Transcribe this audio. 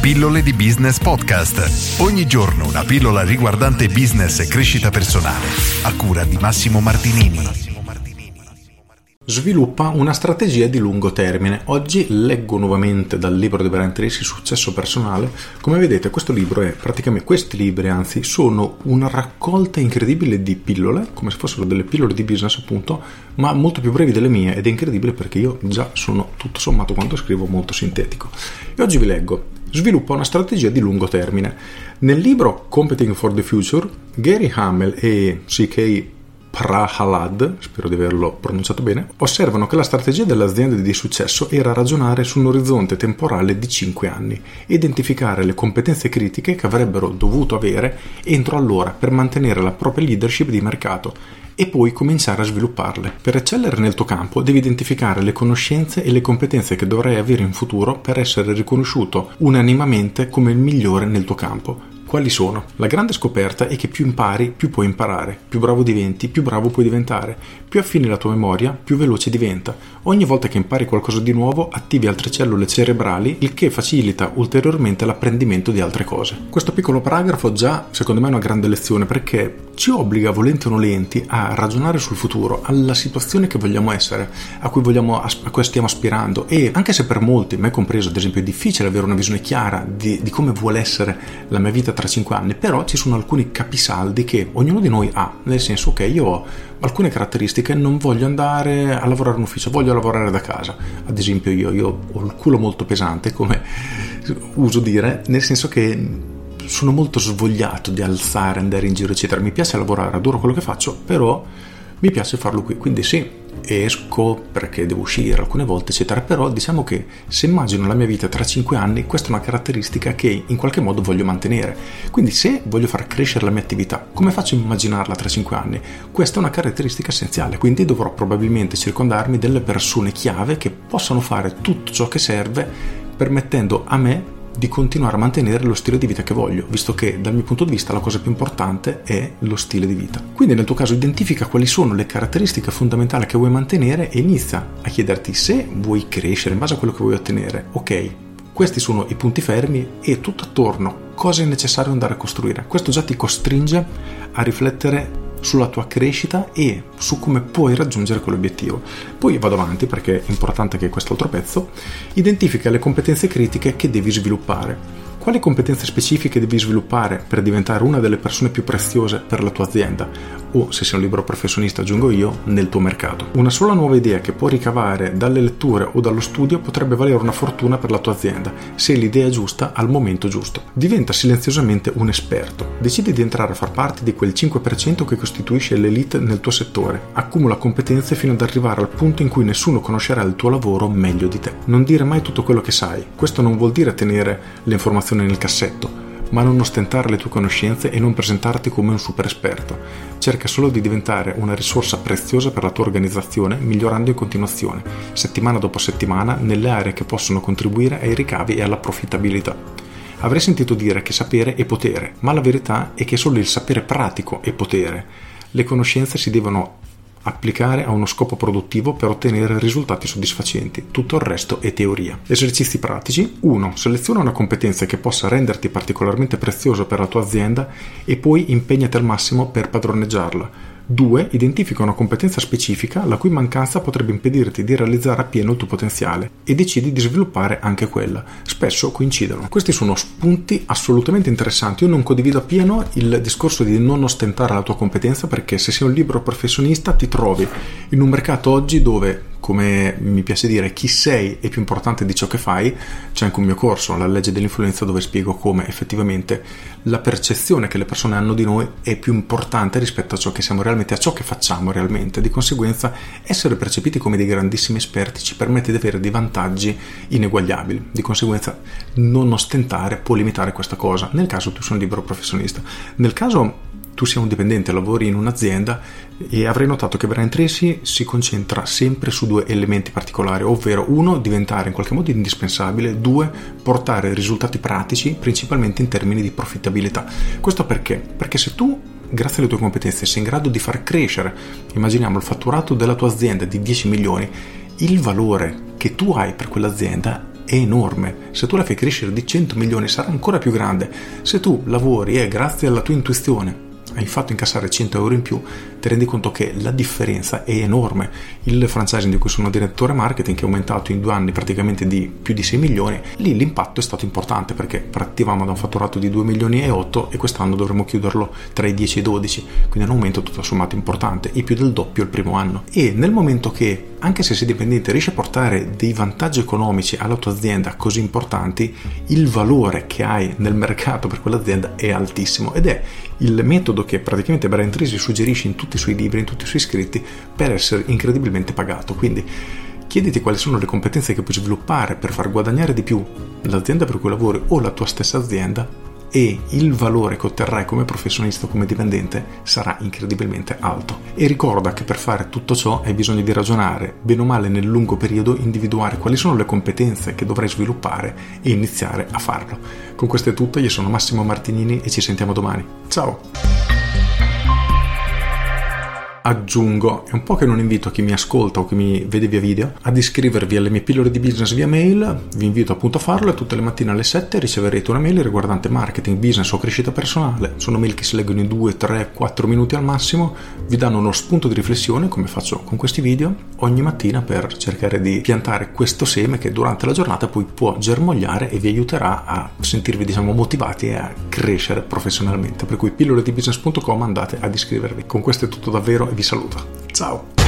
Pillole di Business Podcast. Ogni giorno una pillola riguardante business e crescita personale. A cura di Massimo Martinini. Sviluppa una strategia di lungo termine. Oggi leggo nuovamente dal libro di Brian Tracy Successo personale. Come vedete, questo libro è praticamente questi libri, anzi, sono una raccolta incredibile di pillole, come se fossero delle pillole di business, appunto, ma molto più brevi delle mie ed è incredibile perché io già sono tutto sommato quando scrivo molto sintetico. E oggi vi leggo sviluppa una strategia di lungo termine. Nel libro Competing for the Future, Gary Hamel e C.K. Prahalad, spero di averlo pronunciato bene, osservano che la strategia delle aziende di successo era ragionare su un orizzonte temporale di 5 anni identificare le competenze critiche che avrebbero dovuto avere entro allora per mantenere la propria leadership di mercato e poi cominciare a svilupparle. Per eccellere nel tuo campo devi identificare le conoscenze e le competenze che dovrai avere in futuro per essere riconosciuto unanimamente come il migliore nel tuo campo quali sono? La grande scoperta è che più impari, più puoi imparare, più bravo diventi, più bravo puoi diventare, più affini la tua memoria, più veloce diventa. Ogni volta che impari qualcosa di nuovo, attivi altre cellule cerebrali, il che facilita ulteriormente l'apprendimento di altre cose. Questo piccolo paragrafo già, secondo me, è una grande lezione perché ci obbliga, volenti o nolenti, a ragionare sul futuro, alla situazione che vogliamo essere, a cui, vogliamo, a cui stiamo aspirando e anche se per molti, me compreso ad esempio, è difficile avere una visione chiara di, di come vuole essere la mia vita tra 5 anni, però ci sono alcuni capisaldi che ognuno di noi ha, nel senso che io ho alcune caratteristiche, non voglio andare a lavorare in ufficio, voglio lavorare da casa. Ad esempio io, io ho il culo molto pesante, come uso dire, nel senso che sono molto svogliato di alzare, andare in giro, eccetera. Mi piace lavorare, adoro quello che faccio, però mi piace farlo qui. Quindi sì, esco perché devo uscire alcune volte, eccetera. Però diciamo che se immagino la mia vita tra 5 anni, questa è una caratteristica che in qualche modo voglio mantenere. Quindi se voglio far crescere la mia attività, come faccio a immaginarla tra 5 anni? Questa è una caratteristica essenziale, quindi dovrò probabilmente circondarmi delle persone chiave che possano fare tutto ciò che serve permettendo a me di continuare a mantenere lo stile di vita che voglio, visto che dal mio punto di vista la cosa più importante è lo stile di vita. Quindi nel tuo caso identifica quali sono le caratteristiche fondamentali che vuoi mantenere e inizia a chiederti se vuoi crescere in base a quello che vuoi ottenere. Ok, questi sono i punti fermi e tutto attorno cosa è necessario andare a costruire. Questo già ti costringe a riflettere sulla tua crescita e su come puoi raggiungere quell'obiettivo. Poi vado avanti perché è importante che quest'altro pezzo identifica le competenze critiche che devi sviluppare quali competenze specifiche devi sviluppare per diventare una delle persone più preziose per la tua azienda o, se sei un libero professionista, aggiungo io, nel tuo mercato? Una sola nuova idea che puoi ricavare dalle letture o dallo studio potrebbe valere una fortuna per la tua azienda, se l'idea è giusta al momento giusto. Diventa silenziosamente un esperto. Decidi di entrare a far parte di quel 5% che costituisce l'elite nel tuo settore. Accumula competenze fino ad arrivare al punto in cui nessuno conoscerà il tuo lavoro meglio di te. Non dire mai tutto quello che sai. Questo non vuol dire tenere le informazioni informazioni nel cassetto, ma non ostentare le tue conoscenze e non presentarti come un super esperto. Cerca solo di diventare una risorsa preziosa per la tua organizzazione, migliorando in continuazione, settimana dopo settimana, nelle aree che possono contribuire ai ricavi e alla profittabilità. Avrei sentito dire che sapere è potere, ma la verità è che solo il sapere pratico è potere. Le conoscenze si devono applicare a uno scopo produttivo per ottenere risultati soddisfacenti. Tutto il resto è teoria. Esercizi pratici. 1. Seleziona una competenza che possa renderti particolarmente prezioso per la tua azienda e poi impegnati al massimo per padroneggiarla. 2. Identifica una competenza specifica la cui mancanza potrebbe impedirti di realizzare appieno il tuo potenziale e decidi di sviluppare anche quella. Spesso coincidono. Questi sono spunti assolutamente interessanti. Io non condivido appieno il discorso di non ostentare la tua competenza perché se sei un libero professionista ti trovi in un mercato oggi dove come mi piace dire, chi sei è più importante di ciò che fai. C'è anche un mio corso, la legge dell'influenza, dove spiego come effettivamente la percezione che le persone hanno di noi è più importante rispetto a ciò che siamo realmente, a ciò che facciamo realmente. Di conseguenza, essere percepiti come dei grandissimi esperti ci permette di avere dei vantaggi ineguagliabili. Di conseguenza, non ostentare può limitare questa cosa, nel caso tu sia un libero professionista. Nel caso tu sia un dipendente, lavori in un'azienda e avrai notato che Brian Tracy si concentra sempre su due elementi particolari, ovvero uno, diventare in qualche modo indispensabile, due, portare risultati pratici, principalmente in termini di profittabilità. Questo perché? Perché se tu grazie alle tue competenze sei in grado di far crescere, immaginiamo il fatturato della tua azienda di 10 milioni, il valore che tu hai per quell'azienda è enorme. Se tu la fai crescere di 100 milioni sarà ancora più grande. Se tu lavori e grazie alla tua intuizione hai fatto incassare 100 euro in più, ti rendi conto che la differenza è enorme. Il franchising di cui sono direttore marketing, che è aumentato in due anni praticamente di più di 6 milioni, lì l'impatto è stato importante perché partivamo da un fatturato di 2 milioni e 8 e quest'anno dovremo chiuderlo tra i 10 e i 12, quindi è un aumento tutto sommato importante, e più del doppio il primo anno. E nel momento che anche se sei dipendente, riesci a portare dei vantaggi economici alla tua azienda così importanti, il valore che hai nel mercato per quell'azienda è altissimo ed è il metodo che praticamente Brian Tracy suggerisce in tutti i suoi libri, in tutti i suoi scritti, per essere incredibilmente pagato. Quindi chiediti quali sono le competenze che puoi sviluppare per far guadagnare di più l'azienda per cui lavori o la tua stessa azienda e il valore che otterrai come professionista o come dipendente sarà incredibilmente alto. E ricorda che per fare tutto ciò hai bisogno di ragionare, bene o male nel lungo periodo, individuare quali sono le competenze che dovrai sviluppare e iniziare a farlo. Con questo è tutto, io sono Massimo Martinini e ci sentiamo domani. Ciao! Aggiungo, è un po' che non invito chi mi ascolta o chi mi vede via video ad iscrivervi alle mie pillole di business via mail, vi invito appunto a farlo e tutte le mattine alle 7 riceverete una mail riguardante marketing, business o crescita personale, sono mail che si leggono in 2, 3, 4 minuti al massimo, vi danno uno spunto di riflessione come faccio con questi video ogni mattina per cercare di piantare questo seme che durante la giornata poi può germogliare e vi aiuterà a sentirvi diciamo motivati e a crescere professionalmente, per cui pillole di business.com andate ad iscrivervi. Con questo è tutto davvero vi saluto. Ciao!